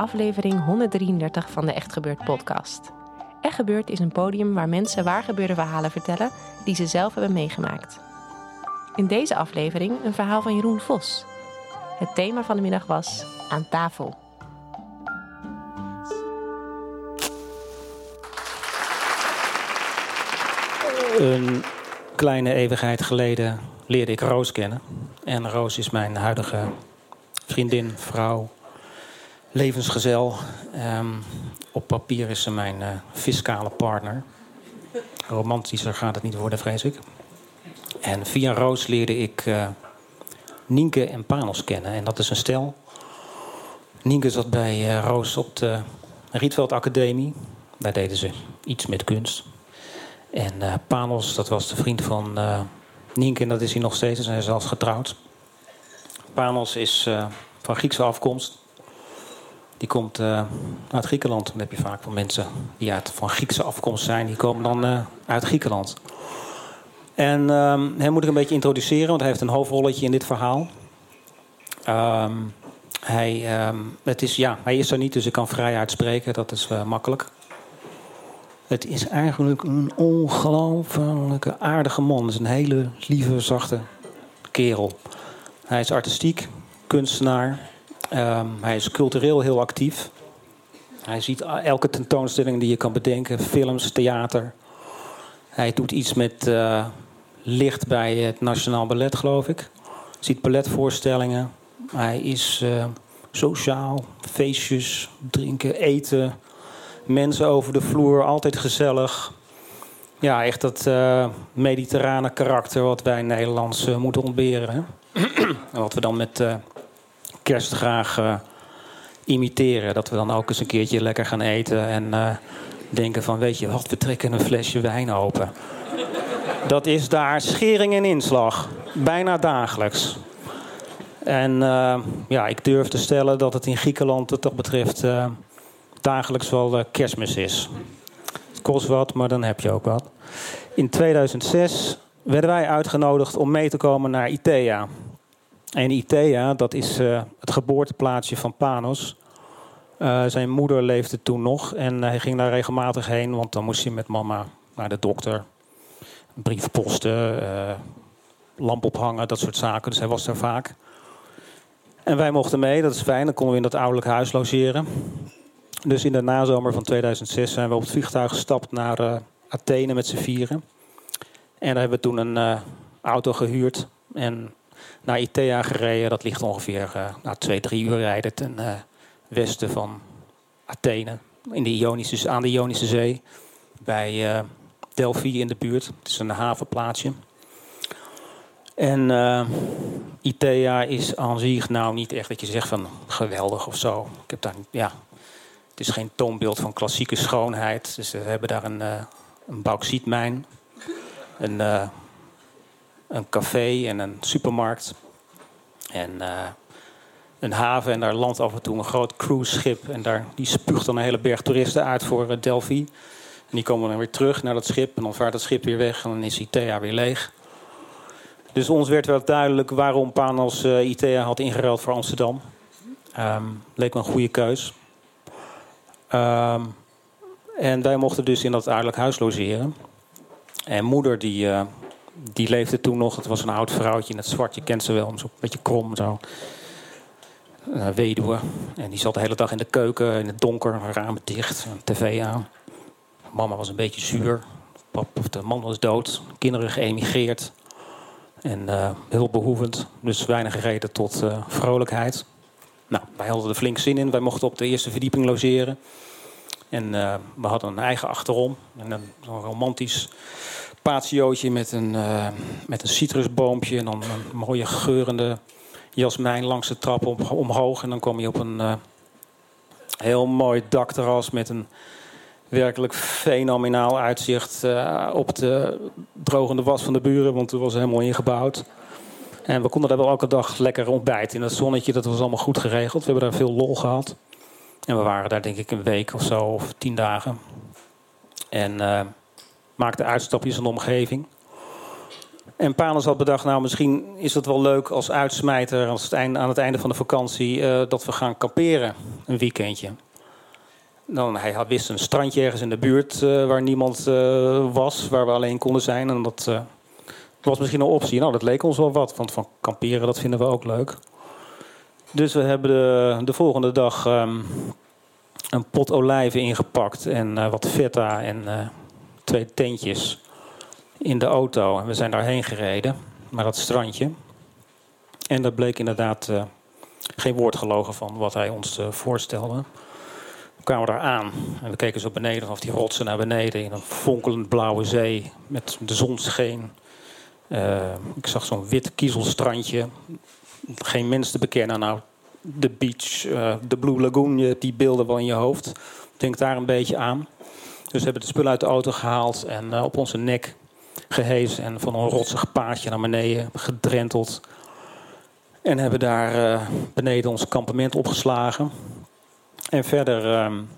Aflevering 133 van de Echt Gebeurd podcast. Echt Gebeurd is een podium waar mensen waargebeurde verhalen vertellen die ze zelf hebben meegemaakt. In deze aflevering een verhaal van Jeroen Vos. Het thema van de middag was aan tafel. Een kleine eeuwigheid geleden leerde ik Roos kennen. En Roos is mijn huidige vriendin, vrouw, levensgezel. Ehm, op papier is ze mijn eh, fiscale partner. Romantischer gaat het niet worden, vrees ik. En via Roos leerde ik uh, Nienke en Panos kennen. En dat is een stel. Nienke zat bij uh, Roos op de Rietveld Academie. Daar deden ze iets met kunst. En Panos, dat was de vriend van Nienke en dat is hij nog steeds. Ze zijn zelfs getrouwd. Panos is van Griekse afkomst. Die komt uit Griekenland. Dan heb je vaak van mensen die uit, van Griekse afkomst zijn. Die komen dan uit Griekenland. En um, hem moet ik een beetje introduceren, want hij heeft een hoofdrolletje in dit verhaal. Um, hij, um, het is, ja, hij is er niet, dus ik kan vrij uitspreken. Dat is makkelijk. Het is eigenlijk een ongelooflijke aardige man. Het is een hele lieve, zachte kerel. Hij is artistiek, kunstenaar. Um, hij is cultureel heel actief. Hij ziet elke tentoonstelling die je kan bedenken. Films, theater. Hij doet iets met uh, licht bij het Nationaal Ballet, geloof ik. Ziet balletvoorstellingen. Hij is uh, sociaal, feestjes, drinken, eten mensen over de vloer, altijd gezellig. Ja, echt dat uh, mediterrane karakter wat wij Nederlands moeten ontberen. en wat we dan met kerst graag imiteren. Dat we dan ook eens een keertje lekker gaan eten en denken van... weet je wat, we trekken een flesje wijn open. dat is daar schering en inslag. Bijna dagelijks. En ja, ik durf te stellen dat het in Griekenland wat dat betreft dagelijks wel kerstmis is. Het kost wat, maar dan heb je ook wat. In 2006 werden wij uitgenodigd om mee te komen naar ITEA. En ITEA, dat is uh, het geboorteplaatsje van Panos. Uh, zijn moeder leefde toen nog en hij ging daar regelmatig heen, want dan moest hij met mama naar de dokter. Brief posten, lamp ophangen, dat soort zaken. Dus hij was daar vaak. En wij mochten mee, dat is fijn. Dan konden we in dat ouderlijk huis logeren. Dus in de nazomer van 2006 zijn we op het vliegtuig gestapt naar uh, Athene met z'n vieren. En daar hebben we toen een uh, auto gehuurd en naar Itea gereden. Dat ligt ongeveer uh, nou, twee, drie uur rijden ten westen van Athene. In de Ionische, aan de Ionische Zee. Bij Delphi in de buurt. Het is een havenplaatsje. En Itea is aan zich nou niet echt dat je zegt van geweldig of zo. Ik heb daar, ja, het is geen toonbeeld van klassieke schoonheid. Dus we hebben daar een, een bauxietmijn, een, een café en een supermarkt. En uh, een haven en daar landt af en toe een groot cruiseschip. En daar, die spuugt dan een hele berg toeristen uit voor Delphi. En die komen dan weer terug naar dat schip. En dan vaart het schip weer weg en dan is ITEA weer leeg. Dus ons werd wel duidelijk waarom Panos ITEA had ingeruild voor Amsterdam. Um, leek me een goede keus. Um, en wij mochten dus in dat ouderlijk huis logeren. En moeder die, uh, die leefde toen nog. Het was een oud vrouwtje in het zwart. Je kent ze wel, zo een beetje krom zo. Uh, weduwe. En die zat de hele dag in de keuken, in het donker, ramen dicht, een tv aan. Mama was een beetje zuur. Pap, de man was dood. Kinderen geëmigreerd. En uh, heel behoevend, dus weinig reden tot uh, vrolijkheid. Nou, wij hadden er flink zin in. Wij mochten op de eerste verdieping logeren. En we hadden een eigen achterom. En een, een romantisch patiootje met een, met een citrusboompje. En dan een mooie geurende jasmijn langs de trap om, omhoog. En dan kom je op een heel mooi dakterras met een werkelijk fenomenaal uitzicht uh, op de drogende was van de buren, want het was helemaal ingebouwd. En we konden daar wel elke dag lekker ontbijten in het zonnetje. Dat was allemaal goed geregeld. We hebben daar veel lol gehad. En we waren daar denk ik een week of zo, of tien dagen. En maakten uitstapjes in de omgeving. En Panos had bedacht, nou misschien is het wel leuk als uitsmijter... Als het einde, aan het einde van de vakantie, uh, dat we gaan kamperen een weekendje. Dan, hij had, wist een strandje ergens in de buurt uh, waar niemand uh, was, waar we alleen konden zijn. En dat was misschien een optie. Nou, dat leek ons wel wat, want van kamperen dat vinden we ook leuk. Dus we hebben de, de volgende dag um, een pot olijven ingepakt en wat feta en twee tentjes in de auto. En we zijn daarheen gereden, naar dat strandje. En dat bleek inderdaad geen woord gelogen van wat hij ons voorstelde kwamen we daar aan. En we keken zo beneden, vanaf die rotsen naar beneden. In een fonkelend blauwe zee met de zon scheen. Uh, ik zag zo'n wit kiezelstrandje. Geen mens te bekennen. Nou, de beach, uh, de Blue Lagoon, die beelden wel in je hoofd. Denk daar een beetje aan. Dus we hebben de spullen uit de auto gehaald en uh, op onze nek gehezen. En van een rotsig paardje naar beneden gedrenteld. En hebben daar beneden ons kampement opgeslagen. En verder um,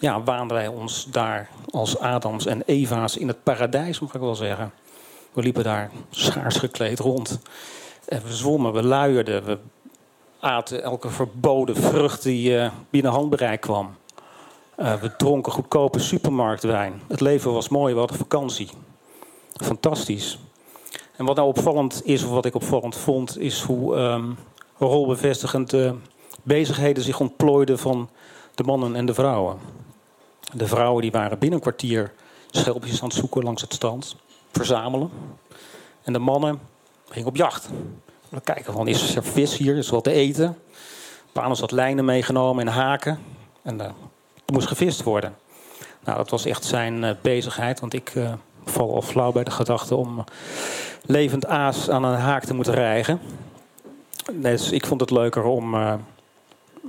ja, waanden wij ons daar als Adams en Eva's in het paradijs, mag ik wel zeggen. We liepen daar schaars gekleed rond. En we zwommen, we luierden, we aten elke verboden vrucht die uh, binnen handbereik kwam. Uh, we dronken goedkope supermarktwijn. Het leven was mooi, we hadden vakantie. Fantastisch. En wat nou opvallend is, of wat ik opvallend vond, is hoe um, rolbevestigend uh, bezigheden zich ontplooiden van de mannen en de vrouwen. De vrouwen die waren binnen een kwartier schelpjes aan het zoeken langs het strand, verzamelen. En de mannen gingen op jacht. We kijken van, is er vis hier, is er wat te eten? Panos had lijnen meegenomen en haken. En uh, moest gevist worden. Nou, dat was echt zijn uh, bezigheid, want ik uh, val al flauw bij de gedachte om levend aas aan een haak te moeten rijgen. Dus ik vond het leuker om een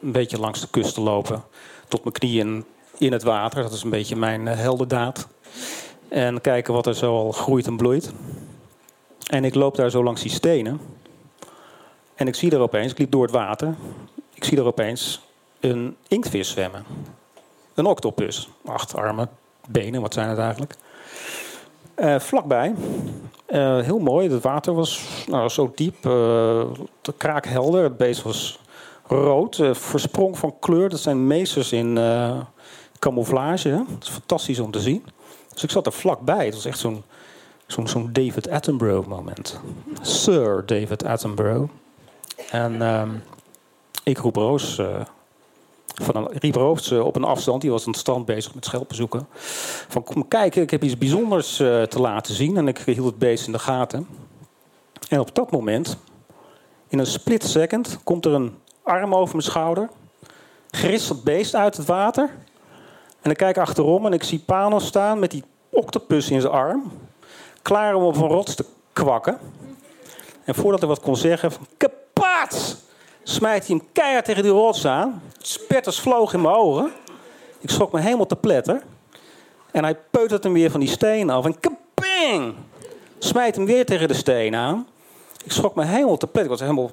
beetje langs de kust te lopen. Tot mijn knieën in het water. Dat is een beetje mijn heldendaad. En kijken wat er zo al groeit en bloeit. En ik loop daar zo langs die stenen. En ik zie er opeens, ik liep door het water. Ik zie er opeens een inktvis zwemmen. Een octopus. Acht armen, benen, wat zijn het eigenlijk? Uh, vlakbij. Uh, heel mooi. Het water was nou, zo diep. Uh, kraakhelder. Het beest was rood, versprong van kleur. Dat zijn meesters in camouflage. Hè? Dat is fantastisch om te zien. Dus ik zat er vlakbij. Het was echt zo'n David Attenborough moment. Sir David Attenborough. En uh, ik roep Roos, van een, riep Roos op een afstand. Die was aan het strand bezig met schelpen zoeken. Van kom kijken, ik heb iets bijzonders te laten zien. En ik hield het beest in de gaten. En op dat moment, in een split second, komt er een arm over mijn schouder. Grist dat beest uit het water. En ik kijk achterom en ik zie Panos staan met die octopus in zijn arm. Klaar om op een rots te kwakken. En voordat hij wat kon zeggen, kapaats! Smijt hij hem keihard tegen die rots aan. Spetters vloog in mijn ogen. Ik schrok me helemaal te pletter. En hij peutert hem weer van die steen af. En kaping! Smijt hem weer tegen de steen aan. Ik schrok me helemaal te pletter. Ik was helemaal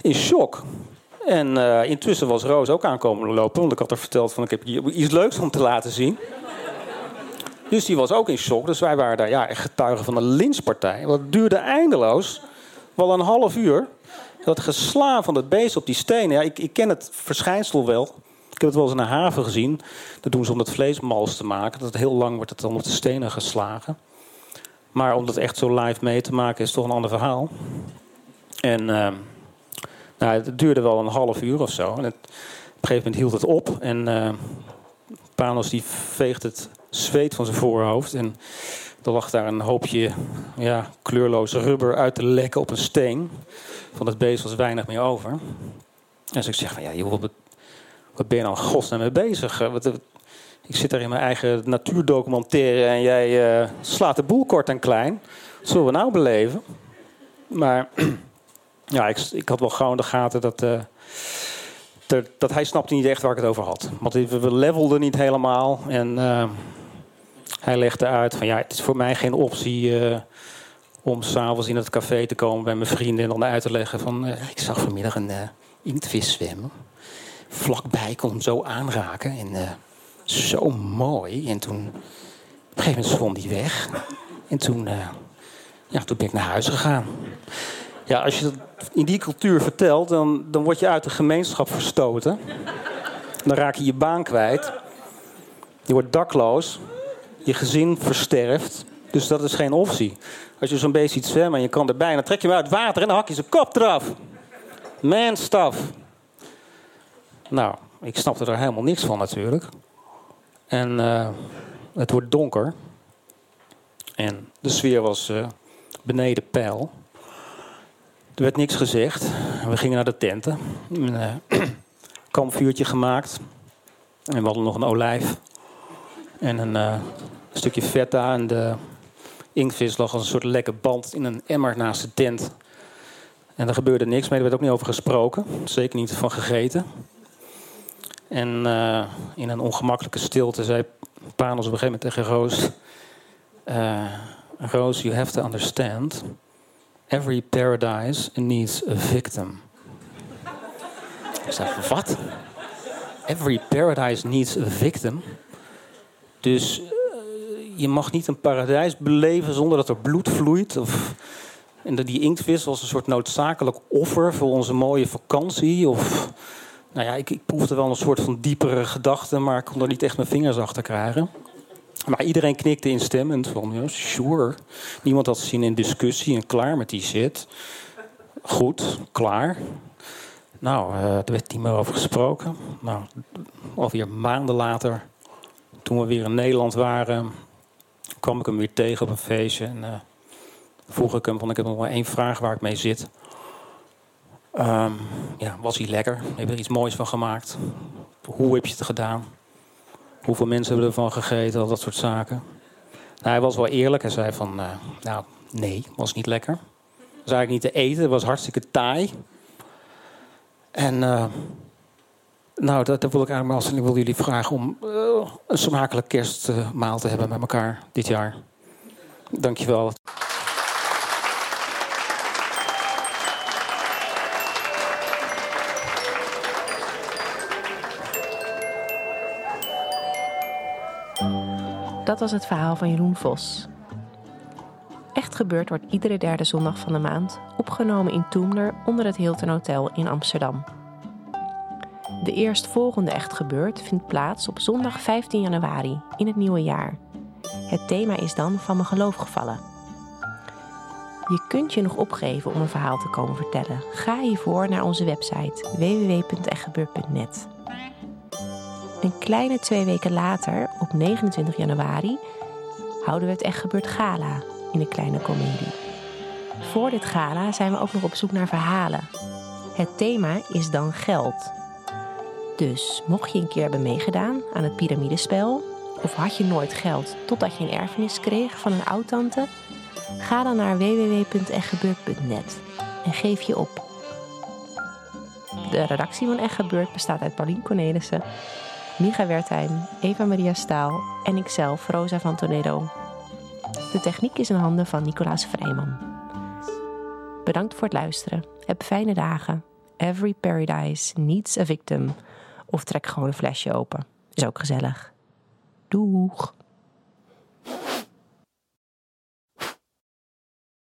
in shock. En uh, intussen was Roos ook aankomen lopen, want ik had haar verteld van ik heb iets leuks om te laten zien. Dus die was ook in shock. Dus wij waren daar ja, getuigen van een lynchpartij. Dat duurde eindeloos, wel een half uur. Dat geslaan van het beest op die stenen. Ja, ik, ik ken het verschijnsel wel. Ik heb het wel eens in een haven gezien. Dat doen ze om het vlees mals te maken. Dat het heel lang wordt het dan op de stenen geslagen. Maar om dat echt zo live mee te maken is toch een ander verhaal. En... Uh, nou, het duurde wel een half uur of zo. En op een gegeven moment hield het op. En uh, Panos die veegt het zweet van zijn voorhoofd. En Er lag daar een hoopje ja, kleurloos rubber uit te lekken op een steen. Van het beest was weinig meer over. En dus ik zeg van ja, joh, wat, wat ben je nou godsnaam mee bezig? Wat, ik zit daar in mijn eigen natuurdocumentaire en jij uh, slaat de boel kort en klein. Wat zullen we nou beleven? Maar ja, ik, ik had wel gauw de gaten dat, uh, dat, dat, hij snapte niet echt waar ik het over had. Want we levelden niet helemaal. En hij legde uit van ja, het is voor mij geen optie uh, om s'avonds in het café te komen bij mijn vrienden en dan uit te leggen van ik zag vanmiddag een inktvis zwemmen. Vlakbij kon hem zo aanraken en zo mooi. En toen op een gegeven moment zwom die weg. En toen, ja, toen ben ik naar huis gegaan. Ja, als je dat in die cultuur vertelt, dan, dan word je uit de gemeenschap verstoten. Dan raak je je baan kwijt. Je wordt dakloos. Je gezin versterft. Dus dat is geen optie. Als je zo'n beest ziet zwemmen en je kan erbij, dan trek je hem uit het water en dan hak je zijn kop eraf. Man stuff. Nou, ik snapte er helemaal niks van natuurlijk. En uh, het wordt donker. En de sfeer was uh, beneden peil. Er werd niks gezegd. We gingen naar de tenten. Een uh, kampvuurtje gemaakt. En we hadden nog een olijf. En een uh, stukje feta. En de inktvis lag als een soort lekke band in een emmer naast de tent. En er gebeurde niks mee. Er werd ook niet over gesproken. Zeker niet van gegeten. En uh, in een ongemakkelijke stilte zei Panos op een gegeven moment tegen Roos... Roos, you have to understand... Every paradise needs a victim. Ik zei, wat? Every paradise needs a victim. Dus uh, je mag niet een paradijs beleven zonder dat er bloed vloeit. Of, en die inktvis was een soort noodzakelijk offer voor onze mooie vakantie. Of, nou ja, ik, ik proefde wel een soort van diepere gedachte, maar ik kon er niet echt mijn vingers achter krijgen. Maar iedereen knikte instemmend van, ja, sure. Niemand had zin in discussie en klaar met die shit. Goed, klaar. Nou, uh, er werd niet meer over gesproken. Nou, alweer maanden later, toen we weer in Nederland waren, kwam ik hem weer tegen op een feestje. En uh, vroeg ik hem, van ik heb nog maar één vraag waar ik mee zit. Um, ja, was hij lekker? Heb je er iets moois van gemaakt? Hoe heb je het gedaan? Hoeveel mensen hebben ervan gegeten, al dat soort zaken. Nou, hij was wel eerlijk. Hij zei van, uh, nou, nee, was niet lekker. Was eigenlijk niet te eten. Het was hartstikke taai. En uh, nou, dat, wil ik eigenlijk als ik wil jullie vragen om uh, een smakelijk kerstmaal te hebben met elkaar dit jaar. Dankjewel. Dat was het verhaal van Jeroen Vos. Echt gebeurd wordt iedere derde zondag van de maand, opgenomen in Toemler onder het Hilton Hotel in Amsterdam. De eerstvolgende Echt gebeurd vindt plaats op zondag 15 januari in het nieuwe jaar. Het thema is dan van mijn geloof gevallen. Je kunt je nog opgeven om een verhaal te komen vertellen. Ga hiervoor naar onze website www.echtgebeurd.net. Een kleine twee weken later, op 29 januari, houden we het Echt Gebeurd Gala in een kleine komedie. Voor dit gala zijn we ook nog op zoek naar verhalen. Het thema is dan geld. Dus mocht je een keer hebben meegedaan aan het piramidespel, of had je nooit geld totdat je een erfenis kreeg van een oudtante, ga dan naar www.echtgebeurd.net en geef je op. De redactie van Echt Gebeurd bestaat uit Paulien Cornelissen, Micha Wertheim, Eva-Maria Staal en ikzelf, Rosa van Toledo. De techniek is in handen van Nicolaas Vrijman. Bedankt voor het luisteren. Heb fijne dagen. Every paradise needs a victim. Of trek gewoon een flesje open. Is ook gezellig. Doeg!